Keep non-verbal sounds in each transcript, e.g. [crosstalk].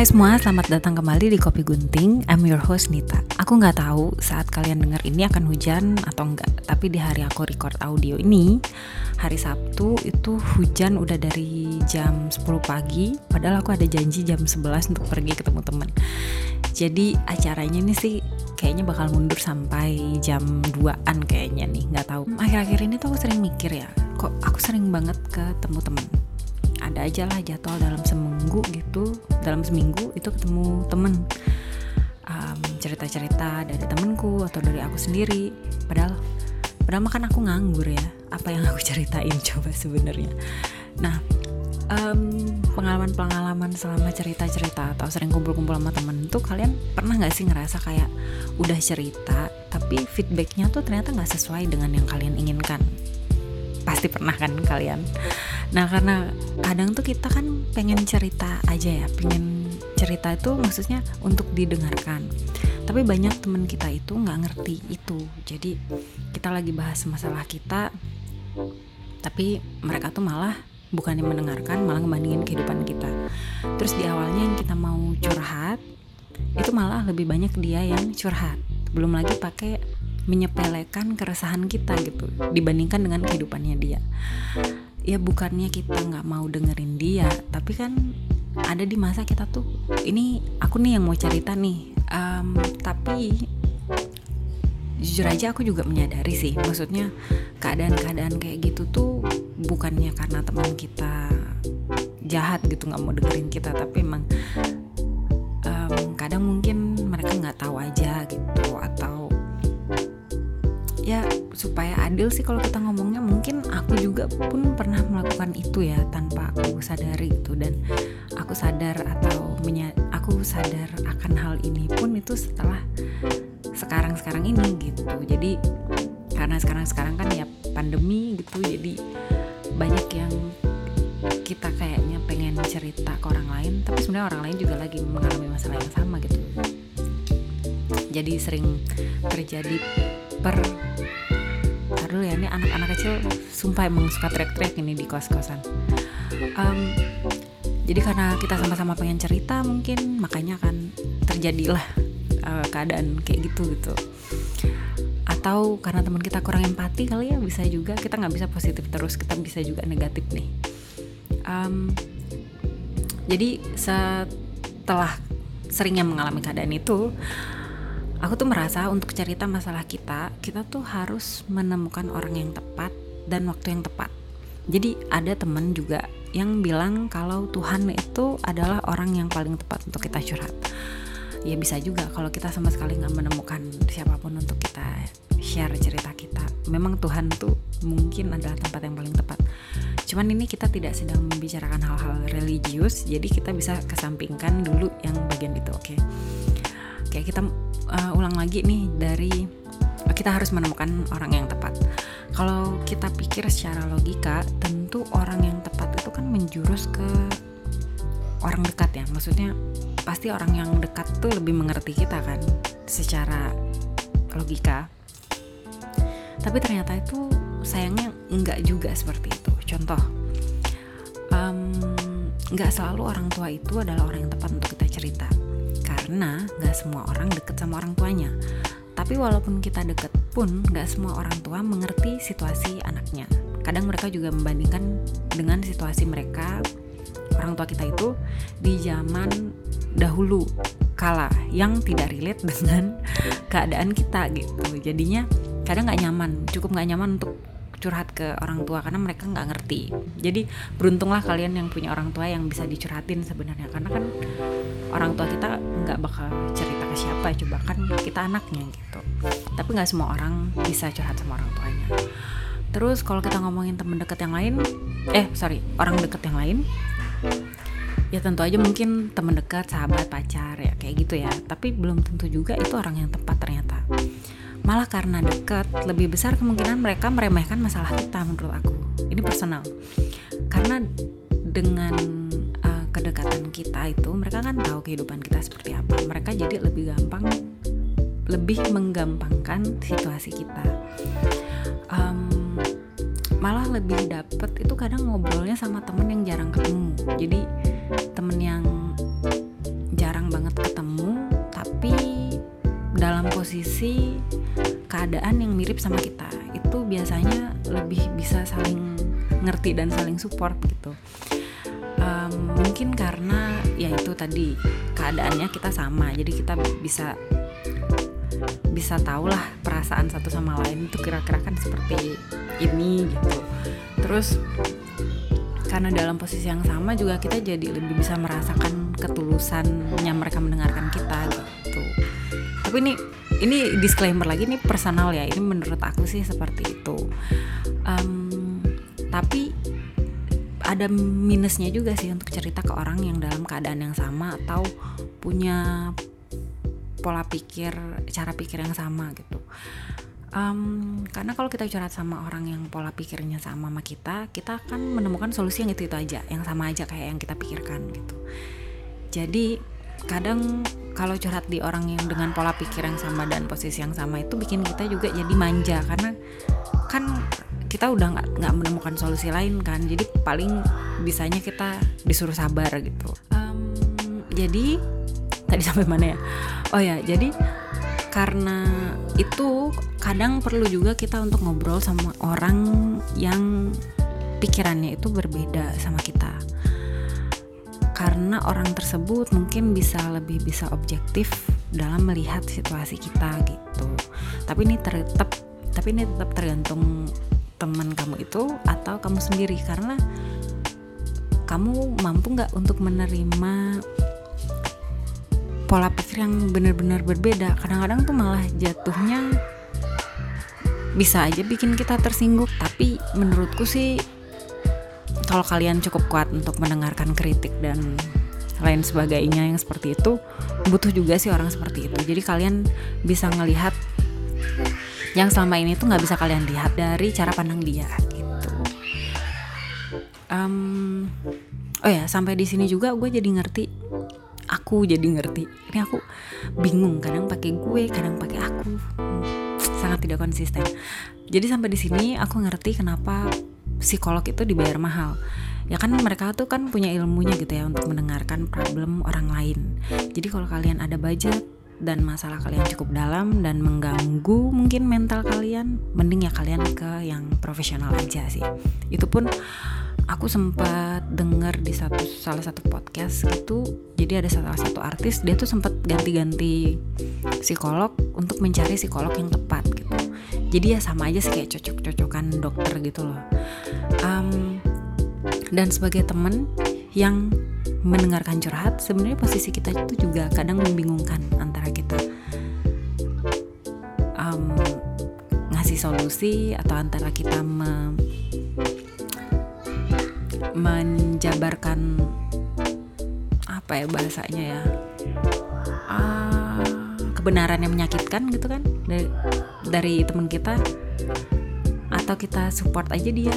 Hai semua, selamat datang kembali di Kopi Gunting. I'm your host Nita. Aku nggak tahu saat kalian dengar ini akan hujan atau enggak. Tapi di hari aku record audio ini, hari Sabtu itu hujan udah dari jam 10 pagi. Padahal aku ada janji jam 11 untuk pergi ketemu teman. Jadi acaranya ini sih kayaknya bakal mundur sampai jam 2an kayaknya nih. Nggak tahu. Akhir-akhir ini tuh aku sering mikir ya, kok aku sering banget ketemu temen ada aja lah jadwal dalam seminggu gitu dalam seminggu itu ketemu temen. Um, cerita-cerita dari temenku atau dari aku sendiri. Padahal padahal makan aku nganggur ya apa yang aku [laughs] ceritain coba sebenarnya. Nah um, pengalaman-pengalaman selama cerita-cerita atau sering kumpul-kumpul sama temen tuh kalian pernah nggak sih ngerasa kayak udah cerita tapi feedbacknya tuh ternyata nggak sesuai dengan yang kalian inginkan? Pasti pernah kan kalian nah karena kadang tuh kita kan pengen cerita aja ya pengen cerita itu maksudnya untuk didengarkan. Tapi banyak temen kita itu nggak ngerti itu. Jadi kita lagi bahas masalah kita tapi mereka tuh malah bukannya mendengarkan malah ngebandingin kehidupan kita. Terus di awalnya yang kita mau curhat itu malah lebih banyak dia yang curhat. Belum lagi pakai menyepelekan keresahan kita gitu dibandingkan dengan kehidupannya dia ya bukannya kita nggak mau dengerin dia tapi kan ada di masa kita tuh ini aku nih yang mau cerita nih. Um, tapi jujur aja aku juga menyadari sih maksudnya keadaan-keadaan kayak gitu tuh bukannya karena teman kita jahat gitu nggak mau dengerin kita tapi emang um, kadang mungkin mereka nggak tahu aja gitu atau ya supaya adil sih kalau kita ngomongnya mungkin aku juga pun pernah melakukan itu ya tanpa aku sadari itu. Dan aku sadar atau menya aku sadar akan hal ini pun itu setelah sekarang-sekarang ini gitu. Jadi karena sekarang-sekarang kan ya pandemi gitu. Jadi banyak yang kita kayaknya pengen cerita ke orang lain tapi sebenarnya orang lain juga lagi mengalami masalah yang sama gitu. Jadi sering terjadi per dulu ya ini anak-anak kecil sumpah emang suka teriak-teriak ini di kos-kosan. Um, jadi karena kita sama-sama pengen cerita mungkin makanya akan terjadilah uh, keadaan kayak gitu gitu. Atau karena teman kita kurang empati kali ya bisa juga kita nggak bisa positif terus kita bisa juga negatif nih. Um, jadi setelah seringnya mengalami keadaan itu aku tuh merasa untuk cerita masalah kita kita tuh harus menemukan orang yang tepat dan waktu yang tepat. Jadi ada temen juga yang bilang kalau Tuhan itu adalah orang yang paling tepat untuk kita curhat. Ya bisa juga kalau kita sama sekali nggak menemukan siapa pun untuk kita share cerita kita. Memang Tuhan tuh mungkin adalah tempat yang paling tepat. Cuman ini kita tidak sedang membicarakan hal-hal religius jadi kita bisa kesampingkan dulu yang bagian itu oke? Okay? kayak kita uh, ulang lagi nih dari kita harus menemukan orang yang tepat. Kalau kita pikir secara logika, tentu orang yang tepat itu kan menjurus ke orang dekat ya. Maksudnya pasti orang yang dekat tuh lebih mengerti kita kan secara logika. Tapi ternyata itu sayangnya enggak juga seperti itu. Contoh, um, selalu orang tua itu adalah orang yang tepat untuk kita cerita karena gak semua orang deket sama orang tuanya. Tapi walaupun kita deket pun gak semua orang tua mengerti situasi anaknya. Kadang mereka juga membandingkan dengan situasi mereka orang tua kita itu di zaman dahulu kala yang tidak relate [laughs] dengan keadaan kita gitu. Jadinya kadang nggak nyaman, cukup nggak nyaman untuk curhat ke orang tua karena mereka nggak ngerti. Jadi beruntunglah kalian yang punya orang tua yang bisa dicurhatin sebenarnya. Karena kan orang tua kita nggak bakal cerita ke siapa coba kan kita anaknya gitu. Tapi nggak semua orang bisa curhat sama orang tuanya. Terus kalau kita ngomongin temen deket yang lain eh sorry orang deket yang lain ya tentu aja mungkin temen dekat sahabat pacar ya kayak gitu ya. Tapi belum tentu juga itu orang yang tepat ternyata malah karena dekat lebih besar kemungkinan mereka meremehkan masalah kita menurut aku. Ini personal. Karena dengan uh, kedekatan kita itu mereka kan tahu kehidupan kita seperti apa. Mereka jadi lebih gampang lebih menggampangkan situasi kita. Um, malah lebih dapet itu kadang ngobrolnya sama temen yang jarang ketemu. Jadi temen yang jarang banget ketemu tapi dalam posisi keadaan yang mirip sama kita itu biasanya lebih bisa saling ngerti dan saling support gitu. Um, mungkin karena ya itu tadi keadaannya kita sama jadi kita bisa bisa tahu lah perasaan satu sama lain itu kira-kira kan seperti ini gitu. Terus karena dalam posisi yang sama juga kita jadi lebih bisa merasakan ketulusannya mereka mendengarkan kita gitu. Tapi ini ini disclaimer lagi ini personal ya. Ini menurut aku sih seperti itu. Um, tapi ada minusnya juga sih untuk cerita ke orang yang dalam keadaan yang sama atau punya pola pikir cara pikir yang sama gitu. Um, karena kalau kita curhat sama orang yang pola pikirnya sama sama kita kita akan menemukan solusi yang itu itu aja yang sama aja kayak yang kita pikirkan gitu. Jadi kadang kalau curhat di orang yang dengan pola pikir yang sama dan posisi yang sama itu bikin kita juga jadi manja. Karena kan kita udah nggak nggak menemukan solusi lain kan. Jadi paling bisanya kita disuruh sabar gitu. Um, jadi tadi sampai mana ya? Oh ya jadi karena itu kadang perlu juga kita untuk ngobrol sama orang yang pikirannya itu berbeda sama kita karena orang tersebut mungkin bisa lebih bisa objektif dalam melihat situasi kita gitu. Tapi ini tetap tapi ini tetap tergantung teman kamu itu atau kamu sendiri. Karena kamu mampu nggak untuk menerima pola pikir yang benar-benar berbeda? Kadang-kadang tuh malah jatuhnya bisa aja bikin kita tersinggung. Tapi menurutku sih kalau kalian cukup kuat untuk mendengarkan kritik dan lain sebagainya yang seperti itu butuh juga sih orang seperti itu. Jadi kalian bisa ngelihat yang selama ini tuh nggak bisa kalian lihat dari cara pandang dia gitu. Um, oh ya sampai di sini juga gue jadi ngerti. Aku jadi ngerti. Ini aku bingung kadang pakai gue kadang pakai aku. Sangat tidak konsisten. Jadi sampai di sini aku ngerti kenapa psikolog itu dibayar mahal. Ya kan mereka tuh kan punya ilmunya gitu ya untuk mendengarkan problem orang lain. Jadi kalau kalian ada budget dan masalah kalian cukup dalam dan mengganggu mungkin mental kalian mending ya kalian ke yang profesional aja sih. Itu pun aku sempat dengar di satu salah satu podcast gitu. Jadi ada salah satu artis dia tuh sempat ganti-ganti psikolog untuk mencari psikolog yang tepat jadi ya sama aja sih kayak cocok-cocokan dokter gitu loh. Um, dan sebagai temen yang mendengarkan curhat sebenarnya posisi kita itu juga kadang membingungkan antara kita um, ngasih solusi atau antara kita me menjabarkan apa ya bahasanya ya ah, kebenaran yang menyakitkan gitu kan dari teman kita atau kita support aja dia.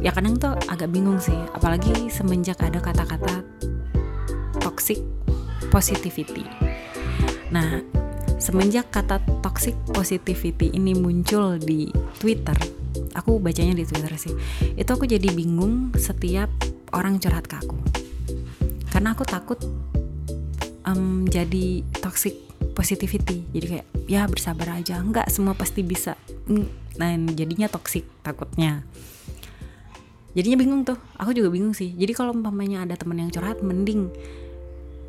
Ya kadang tuh agak bingung sih apalagi semenjak ada kata-kata toxic positivity. Nah semenjak kata toxic positivity ini muncul di Twitter aku bacanya di Twitter sih itu aku jadi bingung setiap orang curhat ke aku. Karena aku takut um, jadi toxic positivity. Jadi kayak ya bersabar aja. Nggak semua pasti bisa. Nah jadinya toxic takutnya. Jadinya bingung tuh. Aku juga bingung sih. Jadi kalau umpamanya ada temen yang curhat mending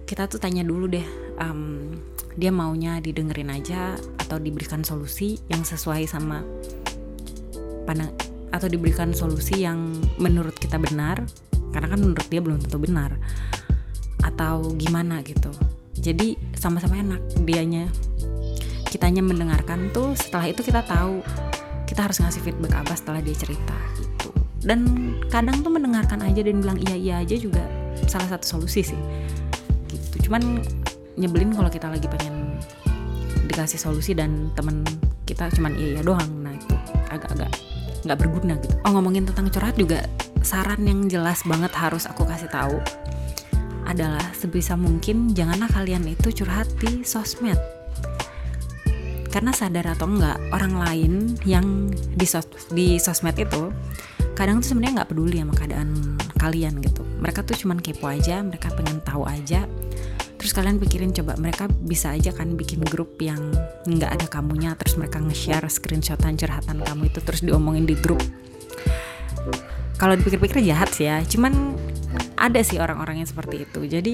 kita tuh tanya dulu deh um, dia maunya didengerin aja atau diberikan solusi yang sesuai sama pandang atau diberikan solusi yang menurut kita benar karena kan menurut dia belum tentu benar atau gimana gitu jadi sama-sama enak dianya. Kitanya mendengarkan tuh setelah itu kita tahu kita harus ngasih feedback apa setelah dia cerita gitu. Dan kadang tuh mendengarkan aja dan bilang iya iya aja juga salah satu solusi sih gitu. Cuman nyebelin kalau kita lagi pengen dikasih solusi dan temen kita cuman iya iya doang. Nah itu agak-agak nggak berguna gitu. Oh ngomongin tentang curhat juga saran yang jelas banget harus aku kasih tahu adalah sebisa mungkin janganlah kalian itu curhat di sosmed. Karena sadar atau enggak orang lain yang di sos di sosmed itu kadang tuh sebenarnya nggak peduli sama keadaan kalian gitu. Mereka tuh cuman kepo aja mereka pengen tahu aja. Terus kalian pikirin coba mereka bisa aja kan bikin grup yang nggak ada kamunya terus mereka nge-share screenshotan curhatan kamu itu terus diomongin di grup. Kalau dipikir-pikir jahat sih ya cuman ada sih orang-orang yang seperti itu. Jadi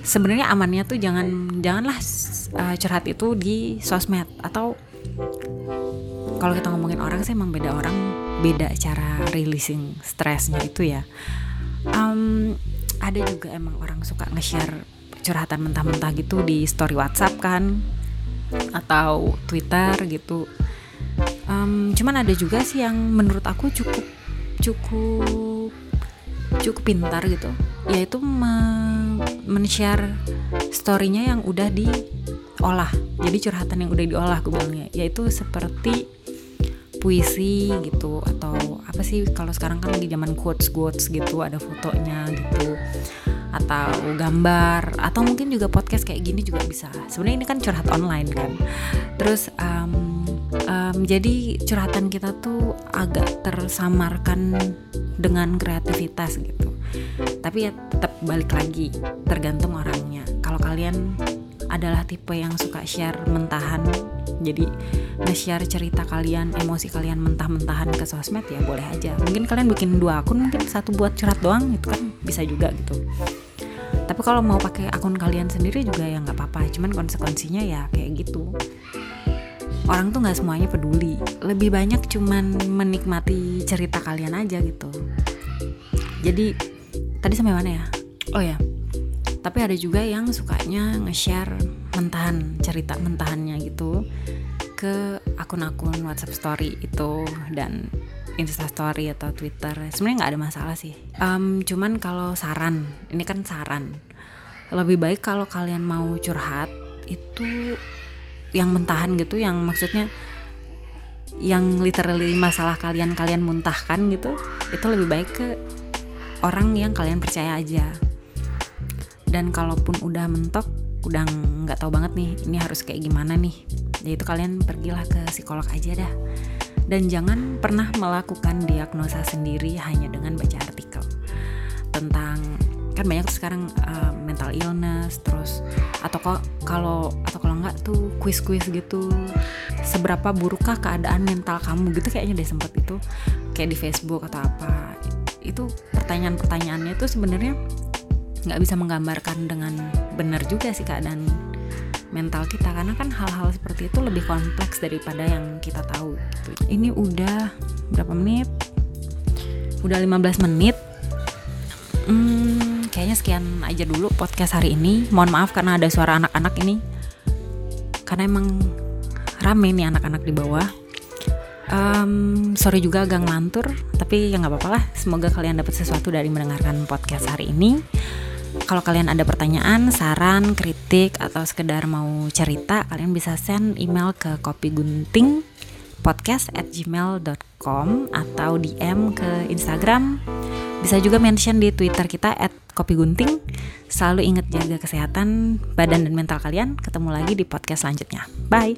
sebenarnya amannya tuh jangan janganlah uh, curhat itu di sosmed. Atau kalau kita ngomongin orang sih emang beda orang beda cara releasing stresnya itu ya. Um, ada juga emang orang suka nge-share curhatan mentah-mentah gitu di story WhatsApp kan atau Twitter gitu. Um, cuman ada juga sih yang menurut aku cukup cukup cukup pintar gitu. Yaitu men-share storynya yang udah diolah. Jadi curhatan yang udah diolah gue bilangnya. Yaitu seperti puisi gitu atau apa sih kalau sekarang kan lagi zaman quotes quotes gitu ada fotonya gitu. Atau gambar atau mungkin juga podcast kayak gini juga bisa. Sebenarnya ini kan curhat online kan. Terus um, um, jadi curhatan kita tuh agak tersamarkan dengan kreativitas gitu. Tapi ya tetap balik lagi tergantung orangnya. Kalau kalian adalah tipe yang suka share mentahan jadi nge-share cerita kalian emosi kalian mentah-mentahan ke sosmed ya boleh aja. Mungkin kalian bikin dua akun mungkin satu buat curhat doang itu kan bisa juga gitu. Tapi kalau mau pakai akun kalian sendiri juga ya nggak apa-apa. Cuman konsekuensinya ya kayak gitu orang tuh nggak semuanya peduli. Lebih banyak cuman menikmati cerita kalian aja gitu. Jadi tadi sampai mana ya? Oh ya tapi ada juga yang sukanya nge-share mentahan cerita mentahannya gitu ke akun-akun WhatsApp Story itu dan Insta Story atau Twitter. Sebenarnya nggak ada masalah sih. Um, cuman kalau saran ini kan saran. Lebih baik kalau kalian mau curhat itu yang mentahan gitu yang maksudnya yang literally masalah kalian kalian muntahkan gitu itu lebih baik ke orang yang kalian percaya aja. Dan kalaupun udah mentok udah nggak tahu banget nih ini harus kayak gimana nih. Ya itu kalian pergilah ke psikolog aja dah. Dan jangan pernah melakukan diagnosa sendiri hanya dengan baca artikel tentang kan banyak sekarang uh, mental illness terus atau kok kalau atau kalau nggak tuh quiz-quiz gitu. Seberapa burukkah keadaan mental kamu gitu? Kayaknya deh sempet itu kayak di Facebook atau apa. Itu pertanyaan-pertanyaannya tuh sebenarnya nggak bisa menggambarkan dengan benar juga sih keadaan mental kita. Karena kan hal-hal seperti itu lebih kompleks daripada yang kita tahu gitu. ini udah berapa menit? Udah 15 menit. Hmm, kayaknya sekian aja dulu podcast hari ini. Mohon maaf karena ada suara anak-anak ini. Karena emang rame nih anak-anak di bawah. Um, sorry juga agak ngelantur tapi ya nggak apa-apa lah. Semoga kalian dapat sesuatu dari mendengarkan podcast hari ini. Kalau kalian ada pertanyaan, saran, kritik atau sekedar mau cerita, kalian bisa send email ke kopi gunting podcast at gmail.com atau DM ke Instagram. Bisa juga mention di Twitter kita at kopi gunting. Selalu ingat jaga kesehatan badan dan mental kalian. Ketemu lagi di podcast selanjutnya. Bye.